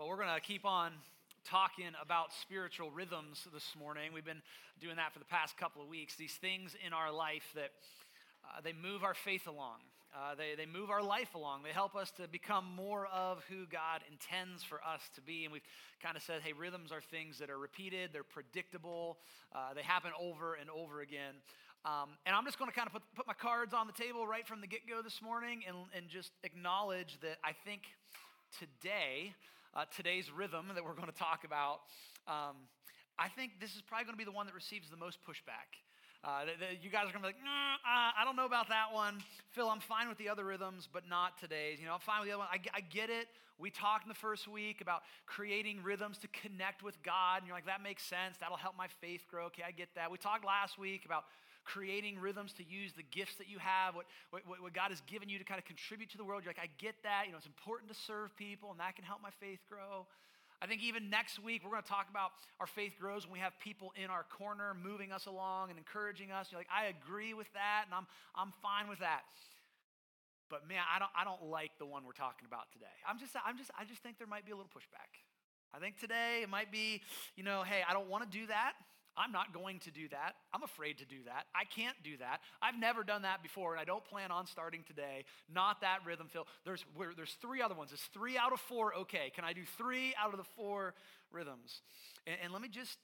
Well, we're going to keep on talking about spiritual rhythms this morning. We've been doing that for the past couple of weeks. These things in our life that uh, they move our faith along, uh, they, they move our life along. They help us to become more of who God intends for us to be. And we've kind of said, hey, rhythms are things that are repeated, they're predictable, uh, they happen over and over again. Um, and I'm just going to kind of put, put my cards on the table right from the get go this morning and, and just acknowledge that I think today, uh, today's rhythm that we're going to talk about, um, I think this is probably going to be the one that receives the most pushback. Uh, you guys are going to be like, mm, uh, I don't know about that one. Phil, I'm fine with the other rhythms, but not today's. You know, I'm fine with the other one. I, I get it. We talked in the first week about creating rhythms to connect with God. And you're like, that makes sense. That'll help my faith grow. Okay, I get that. We talked last week about creating rhythms to use the gifts that you have, what, what, what God has given you to kind of contribute to the world. You're like, I get that. You know, it's important to serve people, and that can help my faith grow. I think even next week, we're going to talk about our faith grows when we have people in our corner moving us along and encouraging us. You're like, I agree with that, and I'm, I'm fine with that. But man, I don't, I don't like the one we're talking about today. I'm just, I'm just, I just think there might be a little pushback. I think today it might be, you know, hey, I don't want to do that. I'm not going to do that. I'm afraid to do that. I can't do that. I've never done that before, and I don't plan on starting today. Not that rhythm, Phil. There's, there's three other ones. It's three out of four. Okay, can I do three out of the four rhythms? And, and let me just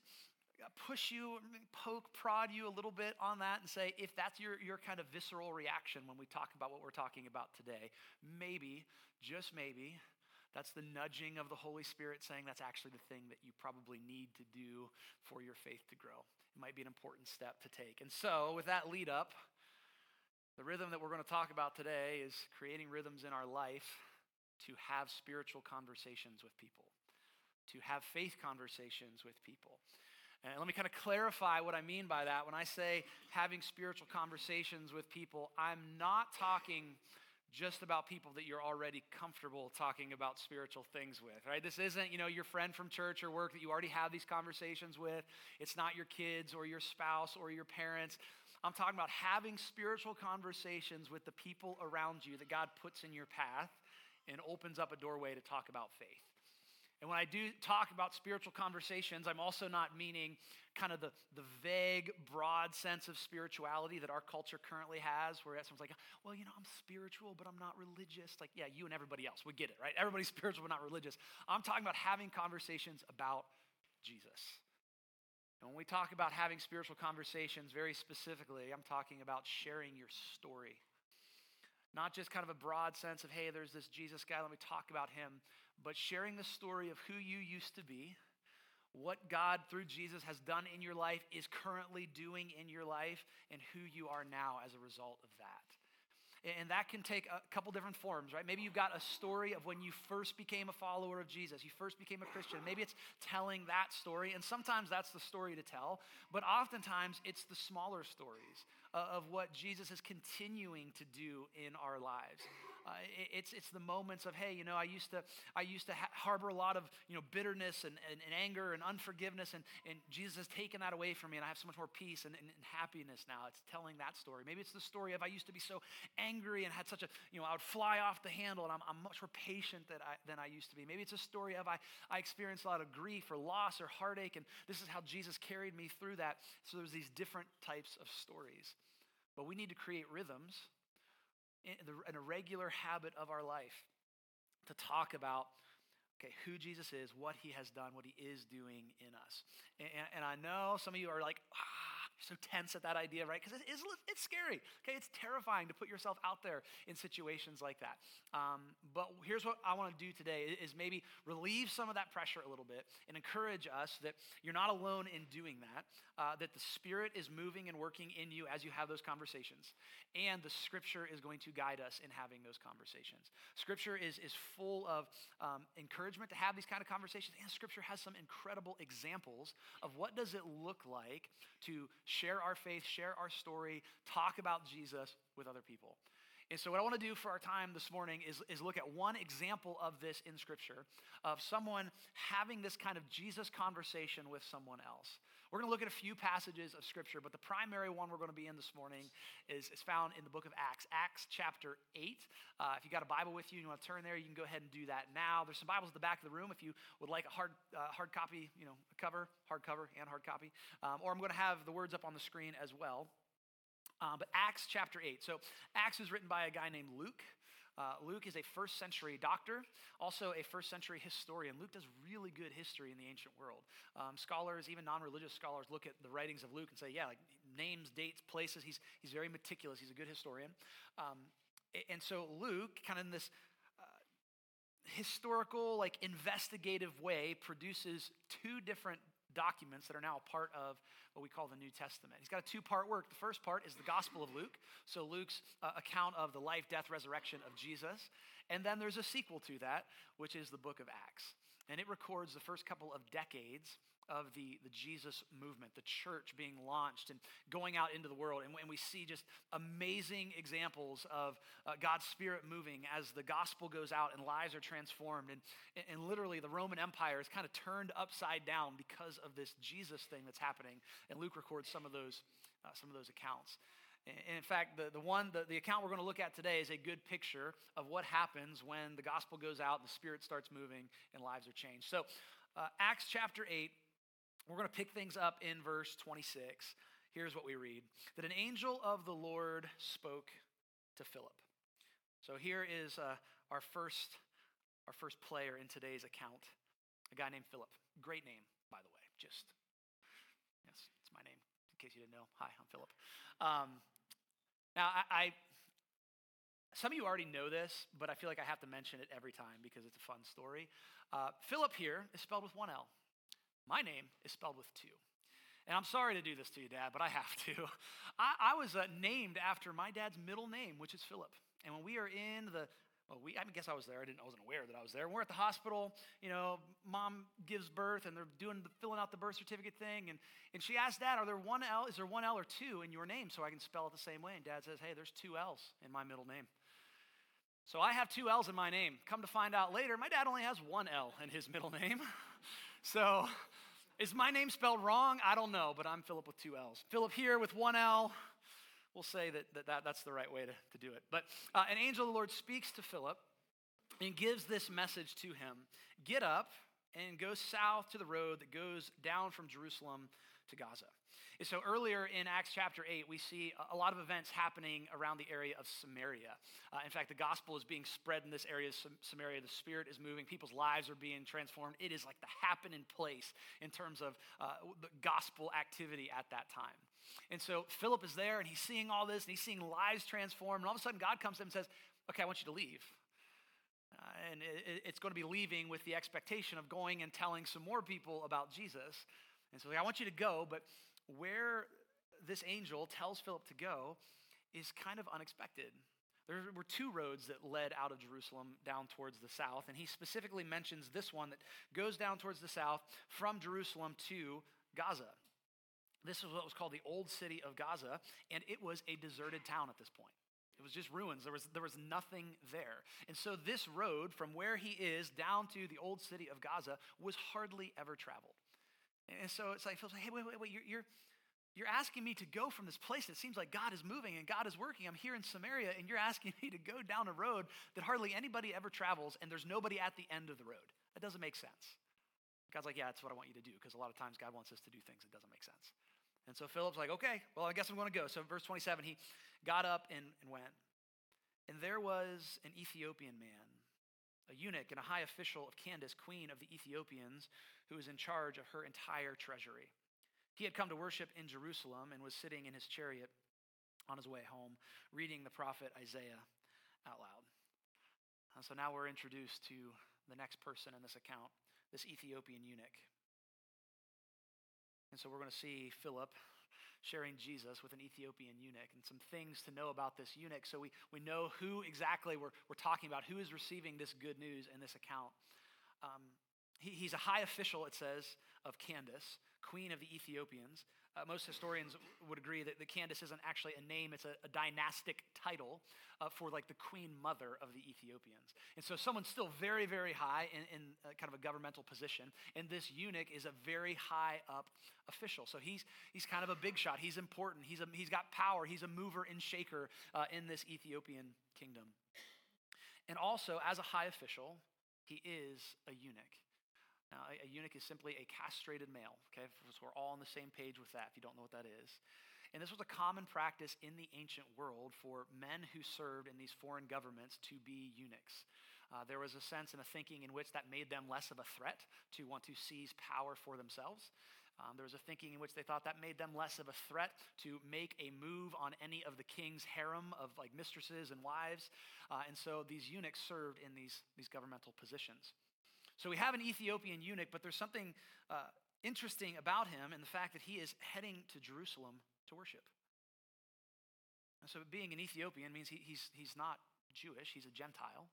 uh, push you, poke, prod you a little bit on that and say, if that's your, your kind of visceral reaction when we talk about what we're talking about today, maybe, just maybe, that's the nudging of the Holy Spirit saying that's actually the thing that you probably need to do for your faith to grow. It might be an important step to take. And so, with that lead up, the rhythm that we're going to talk about today is creating rhythms in our life to have spiritual conversations with people, to have faith conversations with people. And let me kind of clarify what I mean by that. When I say having spiritual conversations with people, I'm not talking just about people that you're already comfortable talking about spiritual things with, right? This isn't, you know, your friend from church or work that you already have these conversations with. It's not your kids or your spouse or your parents. I'm talking about having spiritual conversations with the people around you that God puts in your path and opens up a doorway to talk about faith. And when I do talk about spiritual conversations, I'm also not meaning kind of the, the vague, broad sense of spirituality that our culture currently has, where someone's like, well, you know, I'm spiritual, but I'm not religious. Like, yeah, you and everybody else, we get it, right? Everybody's spiritual, but not religious. I'm talking about having conversations about Jesus. And when we talk about having spiritual conversations, very specifically, I'm talking about sharing your story not just kind of a broad sense of, hey, there's this Jesus guy, let me talk about him, but sharing the story of who you used to be, what God through Jesus has done in your life, is currently doing in your life, and who you are now as a result of that. And that can take a couple different forms, right? Maybe you've got a story of when you first became a follower of Jesus, you first became a Christian. Maybe it's telling that story, and sometimes that's the story to tell, but oftentimes it's the smaller stories of what Jesus is continuing to do in our lives. Uh, it's, it's the moments of, hey, you know, I used to, I used to ha- harbor a lot of, you know, bitterness and, and, and, anger and unforgiveness, and, and Jesus has taken that away from me, and I have so much more peace and, and, and happiness now. It's telling that story. Maybe it's the story of I used to be so angry and had such a, you know, I would fly off the handle and I'm, I'm much more patient than I, than I used to be. Maybe it's a story of I, I experienced a lot of grief or loss or heartache, and this is how Jesus carried me through that. So there's these different types of stories. But we need to create rhythms in, a regular habit of our life to talk about okay, who Jesus is, what he has done, what he is doing in us. And, and I know some of you are like, ah, so tense at that idea, right? Because it is, it's scary, okay? It's terrifying to put yourself out there in situations like that. Um, but here's what I want to do today is maybe relieve some of that pressure a little bit and encourage us that you're not alone in doing that, uh, that the Spirit is moving and working in you as you have those conversations. And the Scripture is going to guide us in having those conversations. Scripture is, is full of um, encouragement to have these kind of conversations. And Scripture has some incredible examples of what does it look like to share our faith, share our story, talk about Jesus with other people. And so, what I want to do for our time this morning is, is look at one example of this in Scripture of someone having this kind of Jesus conversation with someone else. We're going to look at a few passages of Scripture, but the primary one we're going to be in this morning is, is found in the book of Acts, Acts chapter 8. Uh, if you got a Bible with you and you want to turn there, you can go ahead and do that now. There's some Bibles at the back of the room if you would like a hard, uh, hard copy, you know, a cover, hard cover, and hard copy. Um, or I'm going to have the words up on the screen as well. Uh, but Acts chapter 8. So, Acts is written by a guy named Luke. Uh, Luke is a first century doctor, also a first century historian. Luke does really good history in the ancient world. Um, scholars, even non religious scholars, look at the writings of Luke and say, yeah, like names, dates, places. He's, he's very meticulous. He's a good historian. Um, and so, Luke, kind of in this uh, historical, like investigative way, produces two different documents that are now a part of what we call the New Testament. He's got a two part work. The first part is the Gospel of Luke, so Luke's uh, account of the life, death, resurrection of Jesus. And then there's a sequel to that, which is the book of Acts. And it records the first couple of decades of the, the Jesus movement, the church being launched and going out into the world. And, and we see just amazing examples of uh, God's Spirit moving as the gospel goes out and lives are transformed. And, and literally, the Roman Empire is kind of turned upside down because of this Jesus thing that's happening. And Luke records some of those, uh, some of those accounts. And in fact, the, the one, the, the account we're going to look at today is a good picture of what happens when the gospel goes out, the Spirit starts moving, and lives are changed. So, uh, Acts chapter 8, we're going to pick things up in verse 26. Here's what we read that an angel of the Lord spoke to Philip. So here is uh, our, first, our first player in today's account, a guy named Philip. Great name, by the way. Just, yes, it's my name, in case you didn't know. Hi, I'm Philip. Um, now, I, I some of you already know this, but I feel like I have to mention it every time because it's a fun story. Uh, Philip here is spelled with one L. My name is spelled with two. And I'm sorry to do this to you, Dad, but I have to. I, I was uh, named after my dad's middle name, which is Philip. And when we are in the well, we, I guess I was there. I, didn't, I wasn't aware that I was there. We're at the hospital. You know, mom gives birth, and they're doing the, filling out the birth certificate thing. And, and she asked Dad, "Are there one L? Is there one L or two in your name, so I can spell it the same way?" And Dad says, "Hey, there's two L's in my middle name." So I have two L's in my name. Come to find out later, my dad only has one L in his middle name. so is my name spelled wrong? I don't know, but I'm Philip with two L's. Philip here with one L. We'll say that, that, that that's the right way to, to do it. But uh, an angel of the Lord speaks to Philip and gives this message to him Get up and go south to the road that goes down from Jerusalem to Gaza. And so earlier in Acts chapter 8, we see a lot of events happening around the area of Samaria. Uh, in fact, the gospel is being spread in this area of Samaria. The Spirit is moving, people's lives are being transformed. It is like the happening place in terms of uh, the gospel activity at that time. And so Philip is there and he's seeing all this and he's seeing lives transformed. And all of a sudden, God comes to him and says, Okay, I want you to leave. Uh, and it, it's going to be leaving with the expectation of going and telling some more people about Jesus. And so I want you to go, but where this angel tells Philip to go is kind of unexpected. There were two roads that led out of Jerusalem down towards the south, and he specifically mentions this one that goes down towards the south from Jerusalem to Gaza. This is what was called the Old City of Gaza, and it was a deserted town at this point. It was just ruins. There was, there was nothing there. And so, this road from where he is down to the old city of Gaza was hardly ever traveled. And so it's like, feels like, hey, wait, wait, wait, you're, you're, you're asking me to go from this place that seems like God is moving and God is working. I'm here in Samaria, and you're asking me to go down a road that hardly anybody ever travels, and there's nobody at the end of the road. That doesn't make sense. God's like, yeah, that's what I want you to do, because a lot of times God wants us to do things that doesn't make sense. And so Philip's like, okay, well, I guess I'm going to go. So verse 27, he got up and, and went. And there was an Ethiopian man a eunuch and a high official of Candace, queen of the Ethiopians, who was in charge of her entire treasury. He had come to worship in Jerusalem and was sitting in his chariot on his way home, reading the prophet Isaiah out loud. And so now we're introduced to the next person in this account, this Ethiopian eunuch. And so we're going to see Philip sharing Jesus with an Ethiopian eunuch and some things to know about this eunuch so we, we know who exactly we're, we're talking about, who is receiving this good news in this account. Um, he, he's a high official, it says, of Candace, queen of the Ethiopians. Uh, most historians would agree that, that Candace isn't actually a name, it's a, a dynastic title uh, for like the queen mother of the Ethiopians. And so someone's still very, very high in, in kind of a governmental position, and this eunuch is a very high up official. So he's, he's kind of a big shot, he's important, he's, a, he's got power, he's a mover and shaker uh, in this Ethiopian kingdom. And also, as a high official, he is a eunuch. Now, a, a eunuch is simply a castrated male, okay? So we're all on the same page with that if you don't know what that is. And this was a common practice in the ancient world for men who served in these foreign governments to be eunuchs. Uh, there was a sense and a thinking in which that made them less of a threat to want to seize power for themselves. Um, there was a thinking in which they thought that made them less of a threat to make a move on any of the king's harem of like mistresses and wives. Uh, and so these eunuchs served in these, these governmental positions. So we have an Ethiopian eunuch, but there's something uh, interesting about him and the fact that he is heading to Jerusalem to worship. And so being an Ethiopian means he, he's, he's not Jewish, he's a Gentile.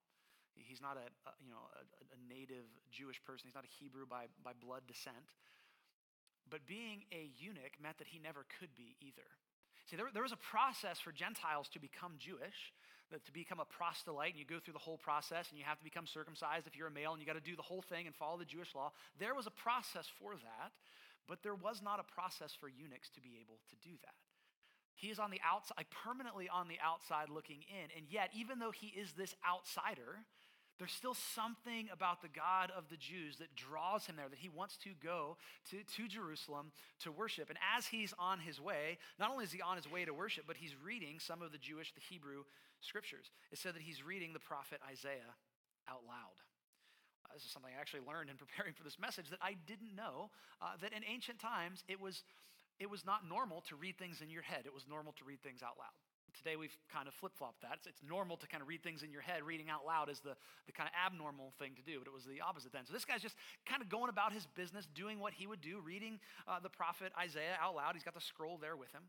He's not a, a you know, a, a, native Jewish person. He's not a Hebrew by, by blood descent. But being a eunuch meant that he never could be either. See, there, there was a process for Gentiles to become Jewish to become a proselyte and you go through the whole process and you have to become circumcised if you're a male and you got to do the whole thing and follow the Jewish law. There was a process for that, but there was not a process for eunuchs to be able to do that. He is on the outside, permanently on the outside looking in. And yet, even though he is this outsider, there's still something about the God of the Jews that draws him there, that he wants to go to, to Jerusalem to worship. And as he's on his way, not only is he on his way to worship, but he's reading some of the Jewish, the Hebrew scriptures. It said that he's reading the prophet Isaiah out loud. Uh, this is something I actually learned in preparing for this message that I didn't know uh, that in ancient times it was, it was not normal to read things in your head, it was normal to read things out loud. Today we've kind of flip flopped that. It's, it's, normal to kind of read things in your head. Reading out loud is the, the kind of abnormal thing to do, but it was the opposite then. So this guy's just kind of going about his business, doing what he would do, reading uh, the prophet Isaiah out loud. He's got the scroll there with him.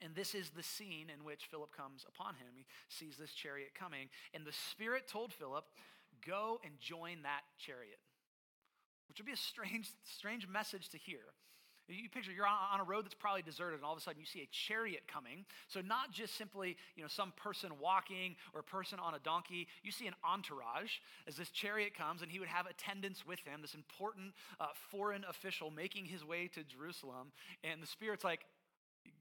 And this is the scene in which Philip comes upon him. He sees this chariot coming, and the Spirit told Philip, Go and join that chariot, which would be a strange, strange message to hear. You picture you're on a road that's probably deserted, and all of a sudden you see a chariot coming. So not just simply you know some person walking or a person on a donkey. You see an entourage as this chariot comes, and he would have attendants with him. This important uh, foreign official making his way to Jerusalem, and the Spirit's like,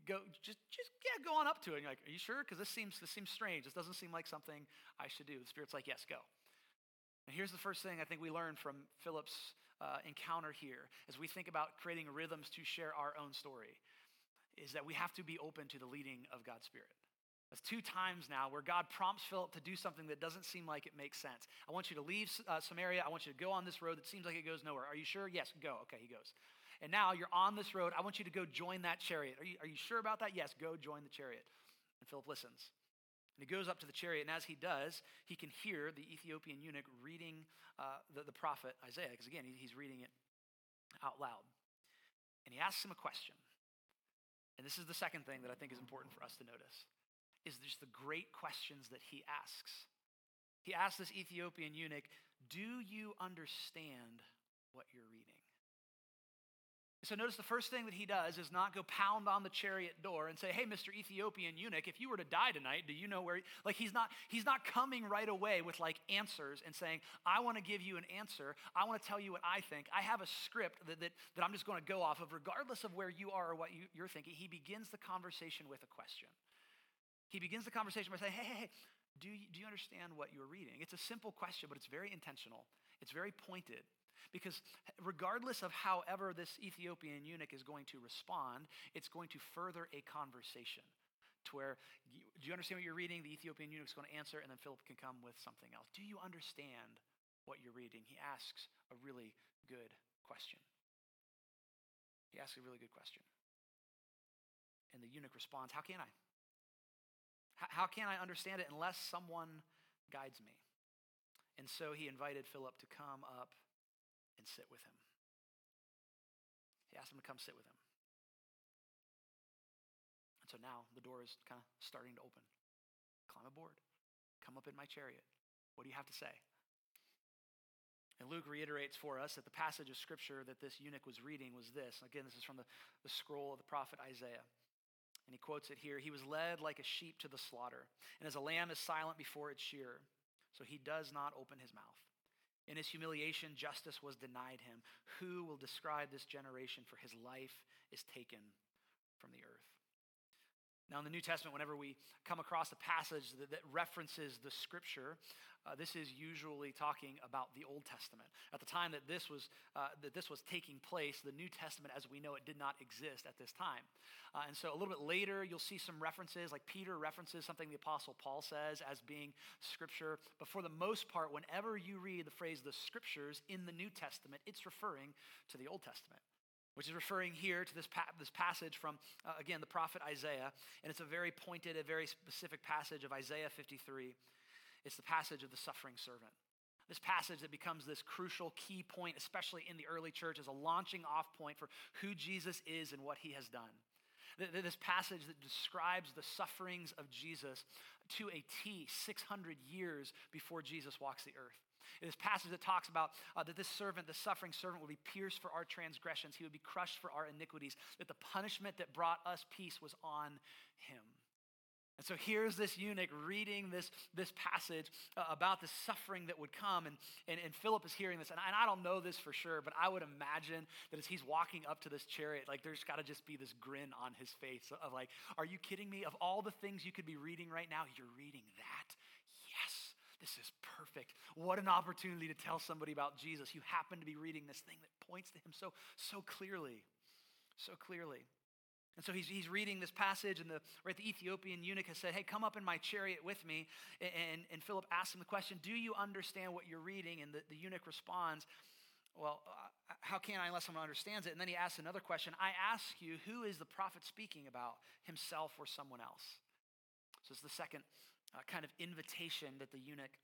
go just just yeah go on up to it and you're like are you sure because this seems this seems strange this doesn't seem like something i should do the spirit's like yes go and here's the first thing i think we learned from philip's uh, encounter here as we think about creating rhythms to share our own story is that we have to be open to the leading of god's spirit that's two times now where God prompts Philip to do something that doesn't seem like it makes sense. I want you to leave uh, Samaria. I want you to go on this road that seems like it goes nowhere. Are you sure? Yes, go. Okay, he goes. And now you're on this road. I want you to go join that chariot. Are you, are you sure about that? Yes, go join the chariot. And Philip listens. And he goes up to the chariot, and as he does, he can hear the Ethiopian eunuch reading uh, the, the prophet Isaiah, because again, he's reading it out loud. And he asks him a question. And this is the second thing that I think is important for us to notice is just the great questions that he asks. He asks this Ethiopian eunuch, Do you understand what you're reading? So notice the first thing that he does is not go pound on the chariot door and say, "Hey, Mr. Ethiopian eunuch, if you were to die tonight, do you know where?" Like he's not he's not coming right away with like answers and saying, "I want to give you an answer. I want to tell you what I think. I have a script that that, that I'm just going to go off of, regardless of where you are or what you, you're thinking." He begins the conversation with a question. He begins the conversation by saying, "Hey, hey, hey." Do you, do you understand what you're reading? It's a simple question, but it's very intentional. It's very pointed. Because regardless of however this Ethiopian eunuch is going to respond, it's going to further a conversation to where, do you understand what you're reading? The Ethiopian eunuch is going to answer, and then Philip can come with something else. Do you understand what you're reading? He asks a really good question. He asks a really good question. And the eunuch responds, How can I? How can I understand it unless someone guides me? And so he invited Philip to come up and sit with him. He asked him to come sit with him. And so now the door is kind of starting to open. Climb aboard. Come up in my chariot. What do you have to say? And Luke reiterates for us that the passage of scripture that this eunuch was reading was this. Again, this is from the, the scroll of the prophet Isaiah. And he quotes it here He was led like a sheep to the slaughter, and as a lamb is silent before its shearer, so he does not open his mouth. In his humiliation, justice was denied him. Who will describe this generation? For his life is taken from the earth. Now, in the New Testament, whenever we come across a passage that, that references the scripture, uh, this is usually talking about the Old Testament. At the time that this was uh, that this was taking place, the New Testament, as we know it, did not exist at this time. Uh, and so, a little bit later, you'll see some references, like Peter references something the Apostle Paul says as being scripture. But for the most part, whenever you read the phrase "the scriptures" in the New Testament, it's referring to the Old Testament which is referring here to this, pa- this passage from, uh, again, the prophet Isaiah. And it's a very pointed, a very specific passage of Isaiah 53. It's the passage of the suffering servant. This passage that becomes this crucial key point, especially in the early church, as a launching off point for who Jesus is and what he has done. This passage that describes the sufferings of Jesus to a T 600 years before Jesus walks the earth. This passage that talks about uh, that this servant, the suffering servant, will be pierced for our transgressions. He would be crushed for our iniquities. That the punishment that brought us peace was on him. And so here's this eunuch reading this, this passage uh, about the suffering that would come. And, and, and Philip is hearing this. And I, and I, don't know this for sure, but I would imagine that as he's walking up to this chariot, like there's got to just be this grin on his face of like, are you kidding me? Of all the things you could be reading right now, you're reading that? This is perfect. What an opportunity to tell somebody about Jesus. You happen to be reading this thing that points to him so, so clearly. So clearly. And so he's, he's reading this passage, and the, right, the Ethiopian eunuch has said, Hey, come up in my chariot with me. And, and Philip asks him the question, Do you understand what you're reading? And the, the eunuch responds, Well, uh, how can I unless someone understands it? And then he asks another question I ask you, who is the prophet speaking about, himself or someone else? So it's the second uh, kind of invitation that the eunuch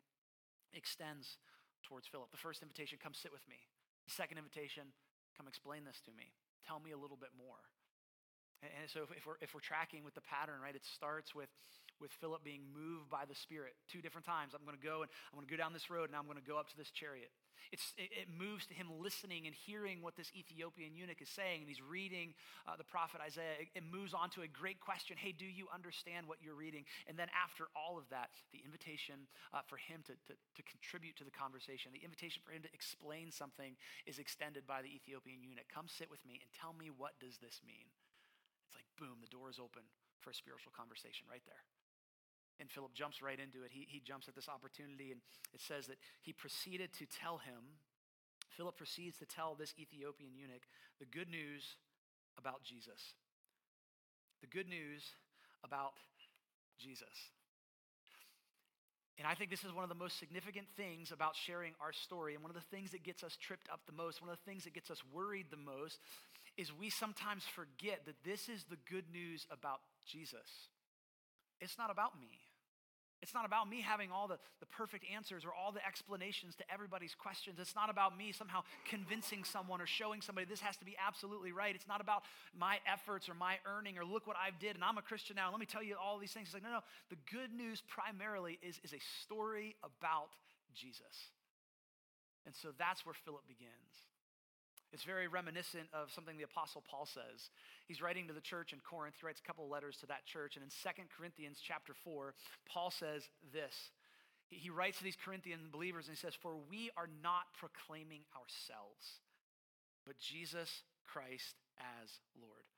extends towards Philip. The first invitation, come sit with me. The second invitation, come explain this to me. Tell me a little bit more. And so if we're, if we're tracking with the pattern, right, it starts with, with Philip being moved by the Spirit two different times. I'm going to go and I'm going to go down this road and I'm going to go up to this chariot. It's, it, moves to him listening and hearing what this Ethiopian eunuch is saying, and he's reading uh, the prophet Isaiah. It, it moves on to a great question Hey, do you understand what you're reading? And then after all of that, the invitation uh, for him to, to, to contribute to the conversation, the invitation for him to explain something is extended by the Ethiopian eunuch. Come sit with me and tell me what does this mean? It's like, boom, the door is open for a spiritual conversation right there. And Philip jumps right into it. He, he jumps at this opportunity, and it says that he proceeded to tell him, Philip proceeds to tell this Ethiopian eunuch the good news about Jesus. The good news about Jesus. And I think this is one of the most significant things about sharing our story. And one of the things that gets us tripped up the most, one of the things that gets us worried the most, is we sometimes forget that this is the good news about Jesus. It's not about me. It's not about me having all the, the perfect answers or all the explanations to everybody's questions. It's not about me somehow convincing someone or showing somebody this has to be absolutely right. It's not about my efforts or my earning or look what I've did and I'm a Christian now. Let me tell you all these things. It's like, no, no. The good news primarily is, is a story about Jesus. And so that's where Philip begins. It's very reminiscent of something the Apostle Paul says. He's writing to the church in Corinth. He writes a couple letters to that church. And in 2 Corinthians chapter 4, Paul says this. He writes to these Corinthian believers and he says, For we are not proclaiming ourselves, but Jesus Christ as Lord.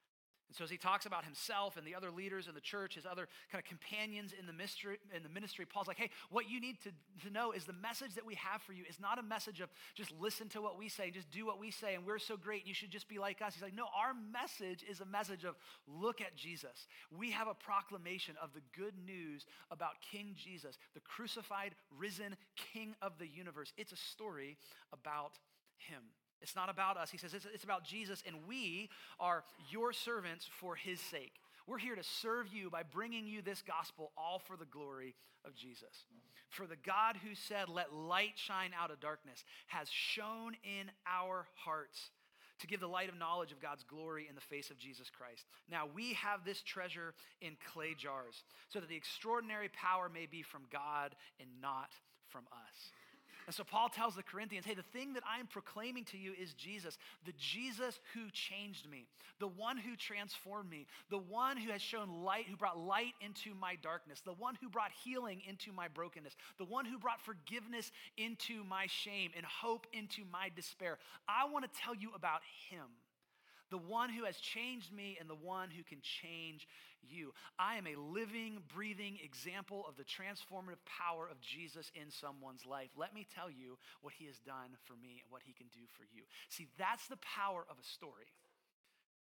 And so as he talks about himself and the other leaders in the church, his other kind of companions in the ministry, in the ministry, Paul's like, hey, what you need to, to know is the message that we have for you is not a message of just listen to what we say, just do what we say, and we're so great, and you should just be like us. He's like, no, our message is a message of look at Jesus. We have a proclamation of the good news about King Jesus, the crucified, risen King of the universe. It's a story about him. It's not about us. He says it's, it's about Jesus, and we are your servants for his sake. We're here to serve you by bringing you this gospel, all for the glory of Jesus. For the God who said, Let light shine out of darkness, has shone in our hearts to give the light of knowledge of God's glory in the face of Jesus Christ. Now we have this treasure in clay jars, so that the extraordinary power may be from God and not from us. And so Paul tells the Corinthians, hey, the thing that I am proclaiming to you is Jesus, the Jesus who changed me, the one who transformed me, the one who has shown light, who brought light into my darkness, the one who brought healing into my brokenness, the one who brought forgiveness into my shame and hope into my despair. I want to tell you about him the one who has changed me and the one who can change you. I am a living, breathing example of the transformative power of Jesus in someone's life. Let me tell you what he has done for me and what he can do for you. See, that's the power of a story.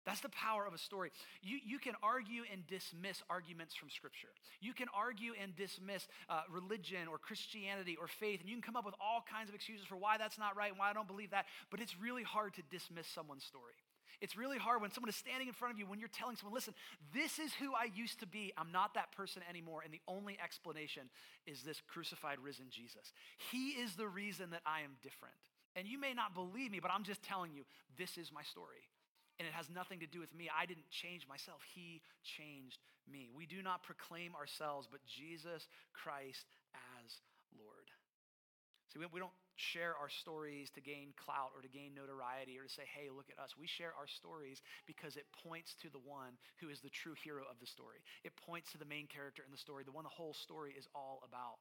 That's the power of a story. You, you can argue and dismiss arguments from Scripture. You can argue and dismiss uh, religion or Christianity or faith, and you can come up with all kinds of excuses for why that's not right and why I don't believe that, but it's really hard to dismiss someone's story. It's really hard when someone is standing in front of you, when you're telling someone, listen, this is who I used to be. I'm not that person anymore. And the only explanation is this crucified, risen Jesus. He is the reason that I am different. And you may not believe me, but I'm just telling you, this is my story. And it has nothing to do with me. I didn't change myself, He changed me. We do not proclaim ourselves, but Jesus Christ as. See, we, don't share our stories to gain clout or to gain notoriety or to say, hey, look at us. We share our stories because it points to the one who is the true hero of the story. It points to the main character in the story, the one the whole story is all about.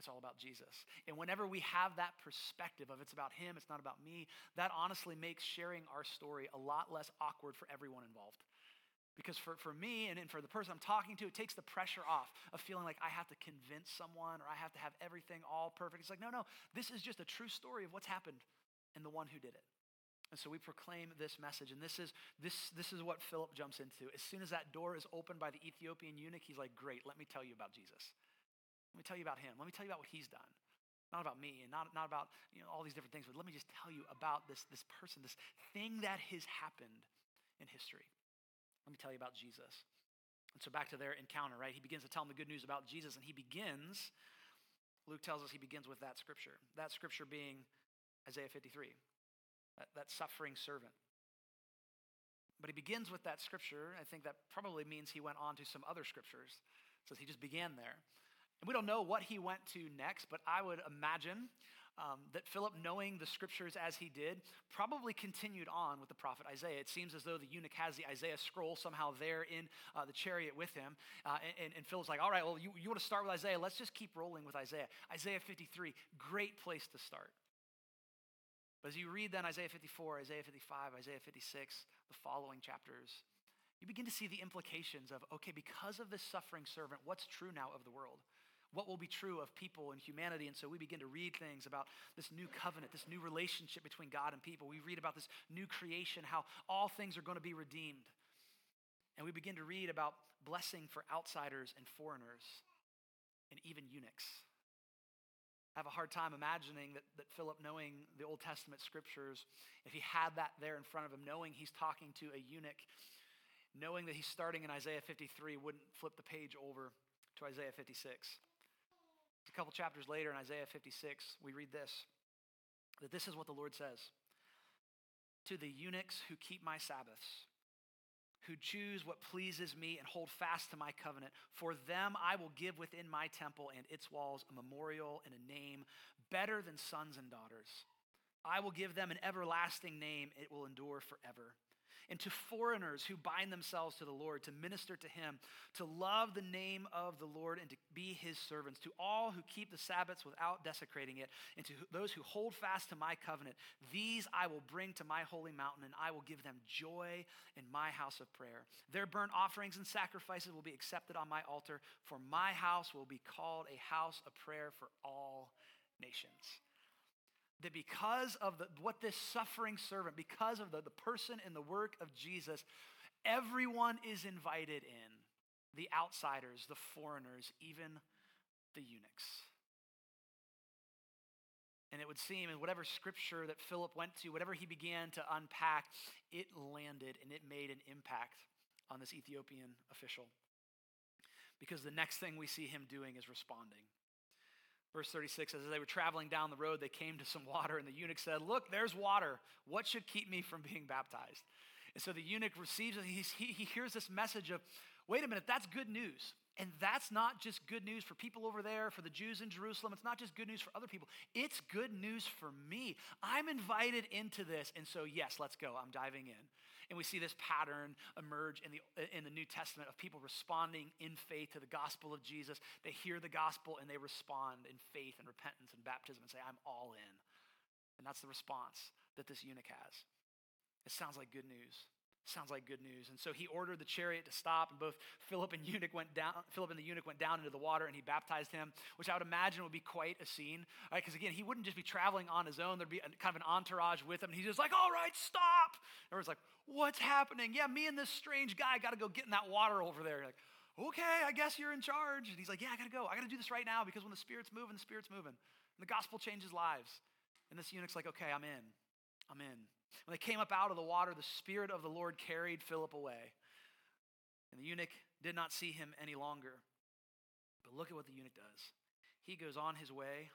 It's all about Jesus. And whenever we have that perspective of it's about him, it's not about me, that honestly makes sharing our story a lot less awkward for everyone involved. Because for, for me and, and for the person I'm talking to, it takes the pressure off of feeling like I have to convince someone or I have to have everything all perfect. It's like, no, no, this is just a true story of what's happened and the one who did it. And so we proclaim this message, and this is, this, this is what Philip jumps into. As soon as that door is opened by the Ethiopian eunuch, he's like, Great, let me tell you about Jesus. Let me tell you about him. Let me tell you about what he's done. Not about me and not, not about you know, all these different things, but let me just tell you about this, this person, this thing that has happened in history. Let me tell you about Jesus. And so back to their encounter, right? He begins to tell them the good news about Jesus, and he begins, Luke tells us he begins with that scripture. That scripture being Isaiah 53, that, that suffering servant. But he begins with that scripture. I think that probably means he went on to some other scriptures. So he just began there. And we don't know what he went to next, but I would imagine um, that Philip, knowing the scriptures as he did, probably continued on with the prophet Isaiah. It seems as though the eunuch has the Isaiah scroll somehow there in uh, the chariot with him. Uh, and, and, Philip's like, all right, well, you, you want to start with Isaiah? Let's just keep rolling with Isaiah. Isaiah 53, great place to start. But as you read then Isaiah 54, Isaiah 55, Isaiah 56, the following chapters, you begin to see the implications of, okay, because of this suffering servant, what's true now of the world? What will be true of people and humanity. And so we begin to read things about this new covenant, this new relationship between God and people. We read about this new creation, how all things are going to be redeemed. And we begin to read about blessing for outsiders and foreigners and even eunuchs. I have a hard time imagining that, that Philip, knowing the Old Testament scriptures, if he had that there in front of him, knowing he's talking to a eunuch, knowing that he's starting in Isaiah 53, wouldn't flip the page over to Isaiah 56. Couple chapters later in Isaiah 56, we read this that this is what the Lord says. To the eunuchs who keep my Sabbaths, who choose what pleases me and hold fast to my covenant, for them I will give within my temple and its walls a memorial and a name better than sons and daughters. I will give them an everlasting name, it will endure forever and to foreigners who bind themselves to the Lord, to minister to him, to love the name of the Lord, and to be his servants, to all who keep the Sabbaths without desecrating it, and to those who hold fast to my covenant. These I will bring to my holy mountain, and I will give them joy in my house of prayer. Their burnt offerings and sacrifices will be accepted on my altar, for my house will be called a house of prayer for all nations that because of the, what this suffering servant, because of the, the person and the work of Jesus, everyone is invited in the outsiders, the foreigners, even the eunuchs. And it would seem in whatever scripture that Philip went to, whatever he began to unpack, it landed and it made an impact on this Ethiopian official. Because the next thing we see him doing is responding. Verse 36 says, As they were traveling down the road, they came to some water, and the eunuch said, Look, there's water. What should keep me from being baptized? And so the eunuch receives it. He, he hears this message of, Wait a minute, that's good news. And that's not just good news for people over there, for the Jews in Jerusalem. It's not just good news for other people. It's good news for me. I'm invited into this. And so, yes, let's go. I'm diving in. And we see this pattern emerge in the, in the New Testament of people responding in faith to the gospel of Jesus. They hear the gospel and they respond in faith and repentance and baptism and say, I'm all in. And that's the response that this eunuch has. It sounds like good news. Sounds like good news. And so he ordered the chariot to stop, and both Philip and eunuch went down. Philip and the eunuch went down into the water, and he baptized him, which I would imagine would be quite a scene. Because right? again, he wouldn't just be traveling on his own. There'd be a, kind of an entourage with him, and he's just like, "All right, stop!" Everyone's like, "What's happening?" Yeah, me and this strange guy got to go get in that water over there. You're like, okay, I guess you're in charge. And he's like, yeah, I got to go. I got to do this right now because when the Spirit's moving, the Spirit's moving. And the gospel changes lives. And this eunuch's like, okay, I'm in. I'm in. When they came up out of the water, the Spirit of the Lord carried Philip away. And the eunuch did not see him any longer. But look at what the eunuch does. He goes on his way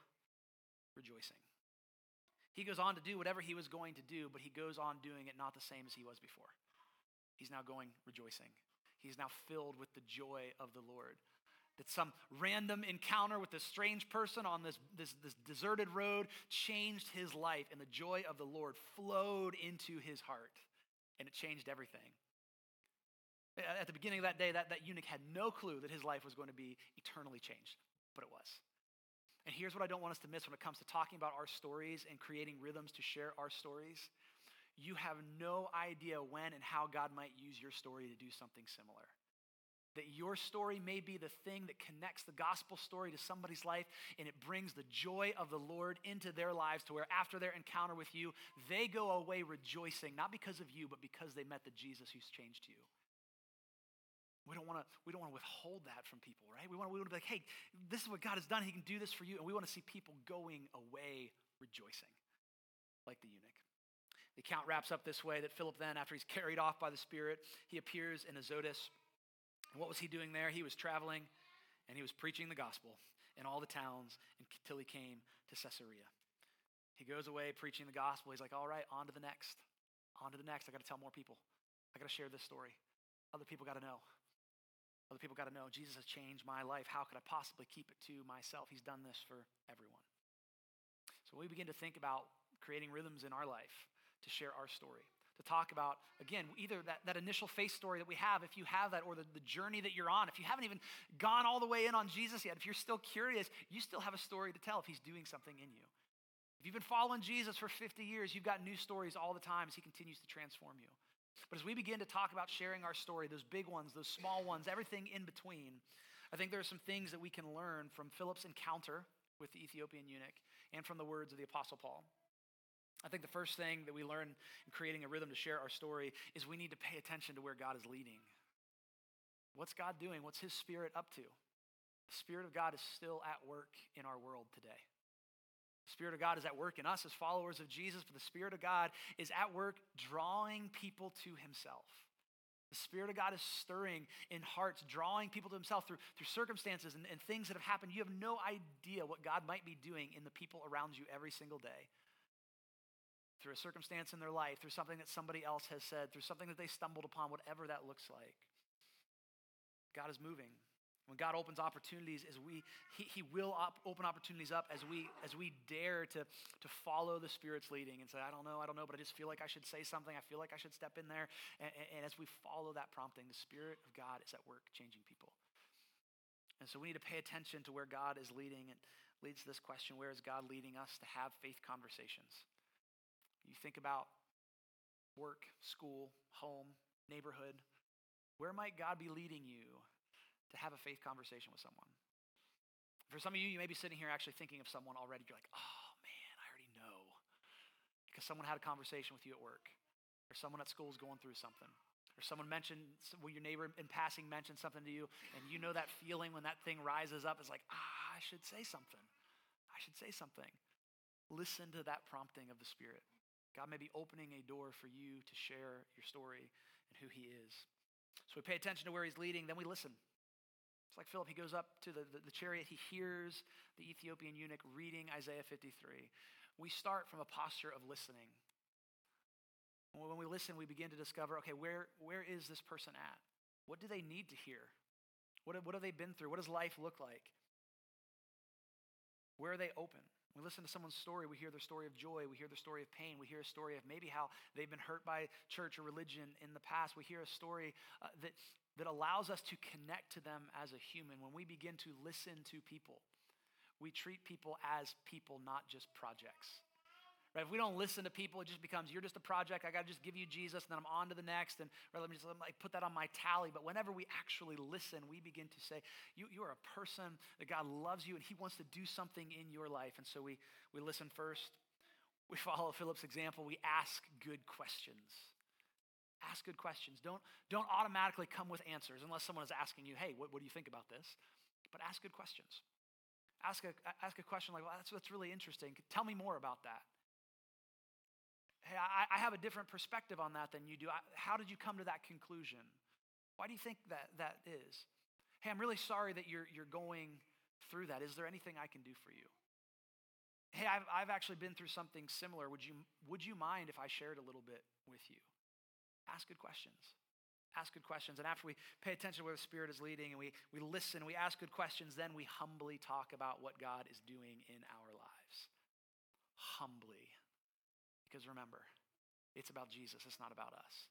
rejoicing. He goes on to do whatever he was going to do, but he goes on doing it not the same as he was before. He's now going rejoicing. He's now filled with the joy of the Lord that some random encounter with this strange person on this, this, this, deserted road changed his life, and the joy of the Lord flowed into his heart, and it changed everything. At the beginning of that day, that, that eunuch had no clue that his life was going to be eternally changed, but it was. And here's what I don't want us to miss when it comes to talking about our stories and creating rhythms to share our stories. You have no idea when and how God might use your story to do something similar that your story may be the thing that connects the gospel story to somebody's life and it brings the joy of the Lord into their lives to where after their encounter with you, they go away rejoicing, not because of you, but because they met the Jesus who's changed you. We don't want to we don't want to withhold that from people, right? We want we want to be like, hey, this is what God has done. He can do this for you. And we want to see people going away rejoicing, like the eunuch. The account wraps up this way that Philip then, after he's carried off by the Spirit, he appears in Azotus what was he doing there? He was traveling and he was preaching the gospel in all the towns until he came to Caesarea. He goes away preaching the gospel. He's like, all right, on to the next. On to the next. I got to tell more people. I got to share this story. Other people got to know. Other people got to know Jesus has changed my life. How could I possibly keep it to myself? He's done this for everyone. So we begin to think about creating rhythms in our life to share our story to talk about, again, either that, that initial faith story that we have, if you have that, or the, the journey that you're on. If you haven't even gone all the way in on Jesus yet, if you're still curious, you still have a story to tell if he's doing something in you. If you've been following Jesus for 50 years, you've got new stories all the time as he continues to transform you. But as we begin to talk about sharing our story, those big ones, those small ones, everything in between, I think there are some things that we can learn from Philip's encounter with the Ethiopian eunuch and from the words of the Apostle Paul. I think the first thing that we learn in creating a rhythm to share our story is we need to pay attention to where God is leading. What's God doing? What's His Spirit up to? The Spirit of God is still at work in our world today. Spirit of God is at work in us as followers of Jesus, but the Spirit of God is at work drawing people to Himself. The Spirit of God is stirring in hearts, drawing people to Himself through, through circumstances and, and things that have happened. You have no idea what God might be doing in the people around you every single day through a circumstance in their life, through something that somebody else has said, through something that they stumbled upon, whatever that looks like. God is moving. When God opens opportunities, as we He, he will op, open opportunities up as we as we dare to, to follow the Spirit's leading and say, I don't know, I don't know, but I just feel like I should say something. I feel like I should step in there. And, and as we follow that prompting, the Spirit of God is at work changing people. And so we need to pay attention to where God is leading. It leads to this question where is God leading us to have faith conversations? You think about work, school, home, neighborhood. Where might God be leading you to have a faith conversation with someone? For some of you, you may be sitting here actually thinking of someone already. You're like, oh man, I already know. Because someone had a conversation with you at work, or someone at school is going through something, or someone mentioned, well, your neighbor in passing mentioned something to you, and you know that feeling when that thing rises up is like, ah, I should say something. I should say something. Listen to that prompting of the Spirit. God may be opening a door for you to share your story and who He is. So we pay attention to where He's leading, then we listen. It's like Philip, he goes up to the, the, the, chariot, he hears the Ethiopian eunuch reading Isaiah 53. We start from a posture of listening. When we listen, we begin to discover okay, where, where is this person at? What do they need to hear? What, what have they been through? What does life look like? Where are they open? We listen to someone's story, we hear their story of joy, we hear their story of pain, we hear a story of maybe how they've been hurt by church or religion in the past. We hear a story uh, that, that allows us to connect to them as a human. When we begin to listen to people, we treat people as people, not just projects. Right? If we don't listen to people, it just becomes you're just a project. I got to just give you Jesus, and then I'm on to the next. And rather, let me just like, put that on my tally. But whenever we actually listen, we begin to say, you, you are a person that God loves you, and He wants to do something in your life. And so we, we listen first. We follow Philip's example. We ask good questions. Ask good questions. Don't, don't automatically come with answers unless someone is asking you, hey, what, what do you think about this? But ask good questions. Ask a, ask a question like, well, that's, that's really interesting. Tell me more about that hey, I, I have a different perspective on that than you do. I, how did you come to that conclusion? Why do you think that that is? Hey, I'm really sorry that you're, you're going through that. Is there anything I can do for you? Hey, I've, I've actually been through something similar. Would you, would you mind if I shared a little bit with you? Ask good questions. Ask good questions. And after we pay attention to where the Spirit is leading and we, we listen, we ask good questions, then we humbly talk about what God is doing in our lives. Humbly. Because remember, it's about Jesus, it's not about us.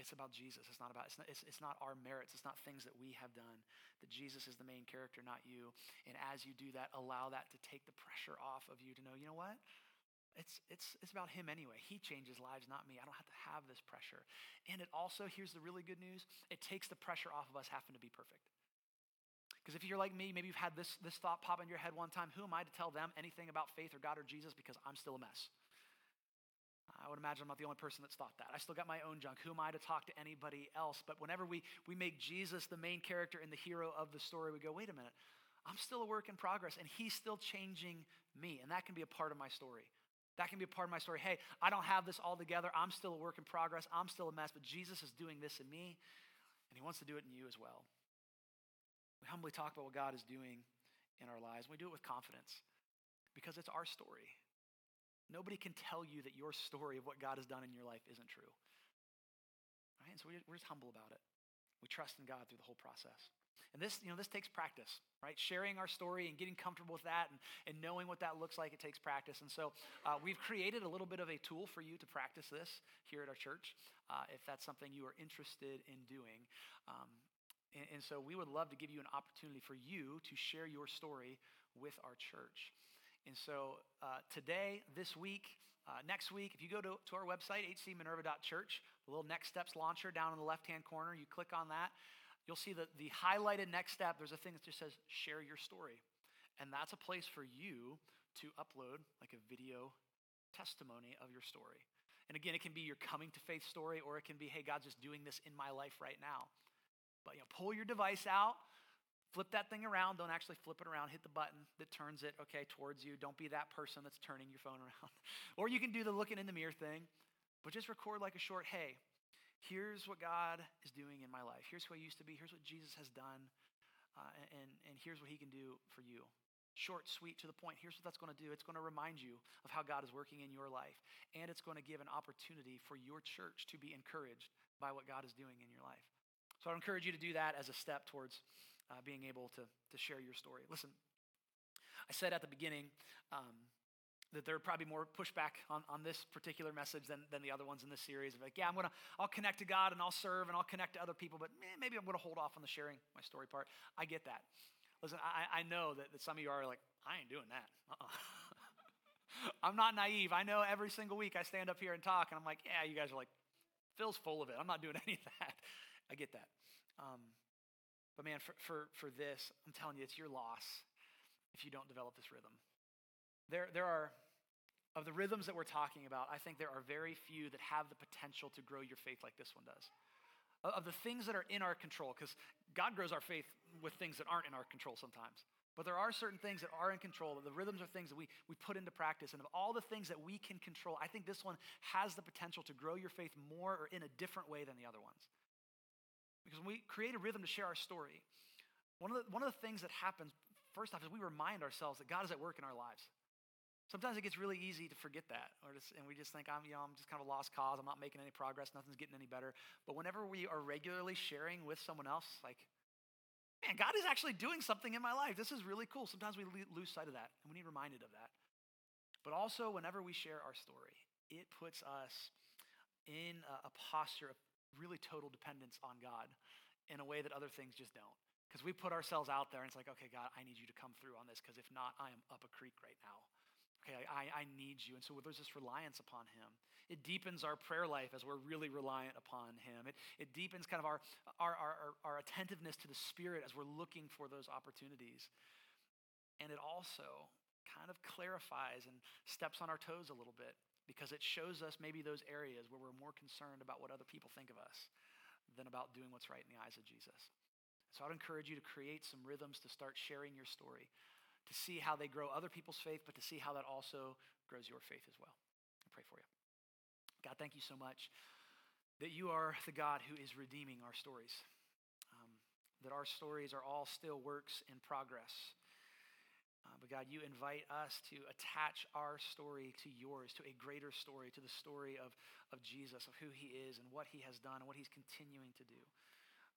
It's about Jesus. It's not about, it's not, it's, it's not our merits. It's not things that we have done. That Jesus is the main character, not you. And as you do that, allow that to take the pressure off of you to know, you know what? It's, it's, it's about him anyway. He changes lives, not me. I don't have to have this pressure. And it also, here's the really good news it takes the pressure off of us having to be perfect. Because if you're like me, maybe you've had this, this thought pop in your head one time who am I to tell them anything about faith or God or Jesus because I'm still a mess? I would imagine I'm not the only person that's thought that. I still got my own junk. Who am I to talk to anybody else? But whenever we, we make Jesus the main character and the hero of the story, we go, wait a minute, I'm still a work in progress and he's still changing me. And that can be a part of my story. That can be a part of my story. Hey, I don't have this all together. I'm still a work in progress. I'm still a mess, but Jesus is doing this in me and he wants to do it in you as well. We humbly talk about what God is doing in our lives. We do it with confidence because it's our story. Nobody can tell you that your story of what God has done in your life isn't true. Right? And so we're just humble about it. We trust in God through the whole process. And this, you know, this takes practice, right? Sharing our story and getting comfortable with that and, and knowing what that looks like, it takes practice. And so uh, we've created a little bit of a tool for you to practice this here at our church, uh, if that's something you are interested in doing. Um, and, and so we would love to give you an opportunity for you to share your story with our church. And so uh, today, this week, uh, next week, if you go to, to our website, hcminerva.church, the little next steps launcher down in the left hand corner, you click on that, you'll see that the highlighted next step, there's a thing that just says share your story. And that's a place for you to upload like a video testimony of your story. And again, it can be your coming to faith story, or it can be, hey, God's just doing this in my life right now. But you know, pull your device out, Flip that thing around. Don't actually flip it around. Hit the button that turns it, okay, towards you. Don't be that person that's turning your phone around. or you can do the looking in the mirror thing, but just record like a short, hey, here's what God is doing in my life. Here's who I used to be. Here's what Jesus has done. Uh, and, and here's what he can do for you. Short, sweet, to the point. Here's what that's going to do it's going to remind you of how God is working in your life. And it's going to give an opportunity for your church to be encouraged by what God is doing in your life. So I'd encourage you to do that as a step towards uh, being able to, to share your story. Listen, I said at the beginning um, that there would probably more pushback on, on this particular message than, than the other ones in this series. Like, yeah, I'm gonna, I'll connect to God and I'll serve and I'll connect to other people, but maybe I'm gonna hold off on the sharing my story part. I get that. Listen, I, I know that, that some of you are like, I ain't doing that. Uh-uh. I'm not naive. I know every single week I stand up here and talk, and I'm like, yeah, you guys are like, Phil's full of it. I'm not doing any of that. I get that. Um, but man, for, for, for this, I'm telling you, it's your loss if you don't develop this rhythm. There, there are, of the rhythms that we're talking about, I think there are very few that have the potential to grow your faith like this one does. Of the things that are in our control, because God grows our faith with things that aren't in our control sometimes. But there are certain things that are in control. The rhythms are things that we, we put into practice. And of all the things that we can control, I think this one has the potential to grow your faith more or in a different way than the other ones. Because when we create a rhythm to share our story, one of the, one of the things that happens, first off, is we remind ourselves that God is at work in our lives. Sometimes it gets really easy to forget that, or just, and we just think I'm, you know, I'm just kind of a lost cause. I'm not making any progress. Nothing's getting any better. But whenever we are regularly sharing with someone else, like, man, God is actually doing something in my life. This is really cool. Sometimes we lose sight of that, and we need reminded of that. But also, whenever we share our story, it puts us in a, a posture of really total dependence on God in a way that other things just don't. Because we put ourselves out there and it's like, okay, God, I need you to come through on this because if not, I am up a creek right now. Okay, I, I need you. And so there's this reliance upon Him. It deepens our prayer life as we're really reliant upon Him. It, it deepens kind of our, our, our, our attentiveness to the Spirit as we're looking for those opportunities. And it also kind of clarifies and steps on our toes a little bit because it shows us maybe those areas where we're more concerned about what other people think of us than about doing what's right in the eyes of Jesus. So I'd encourage you to create some rhythms to start sharing your story, to see how they grow other people's faith, but to see how that also grows your faith as well. I pray for you. God, thank you so much that you are the God who is redeeming our stories, um, that our stories are all still works in progress. Uh, but God, you invite us to attach our story to yours, to a greater story, to the story of, of Jesus, of who he is and what he has done and what he's continuing to do.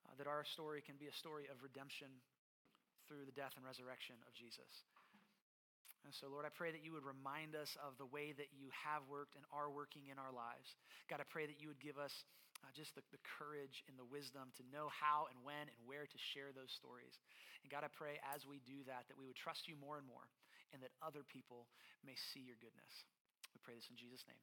Uh, that our story can be a story of redemption through the death and resurrection of Jesus. And so, Lord, I pray that you would remind us of the way that you have worked and are working in our lives. God, I pray that you would give us uh, just the, the courage and the wisdom to know how and when and where to share those stories. And God, I pray as we do that, that we would trust you more and more and that other people may see your goodness. We pray this in Jesus' name.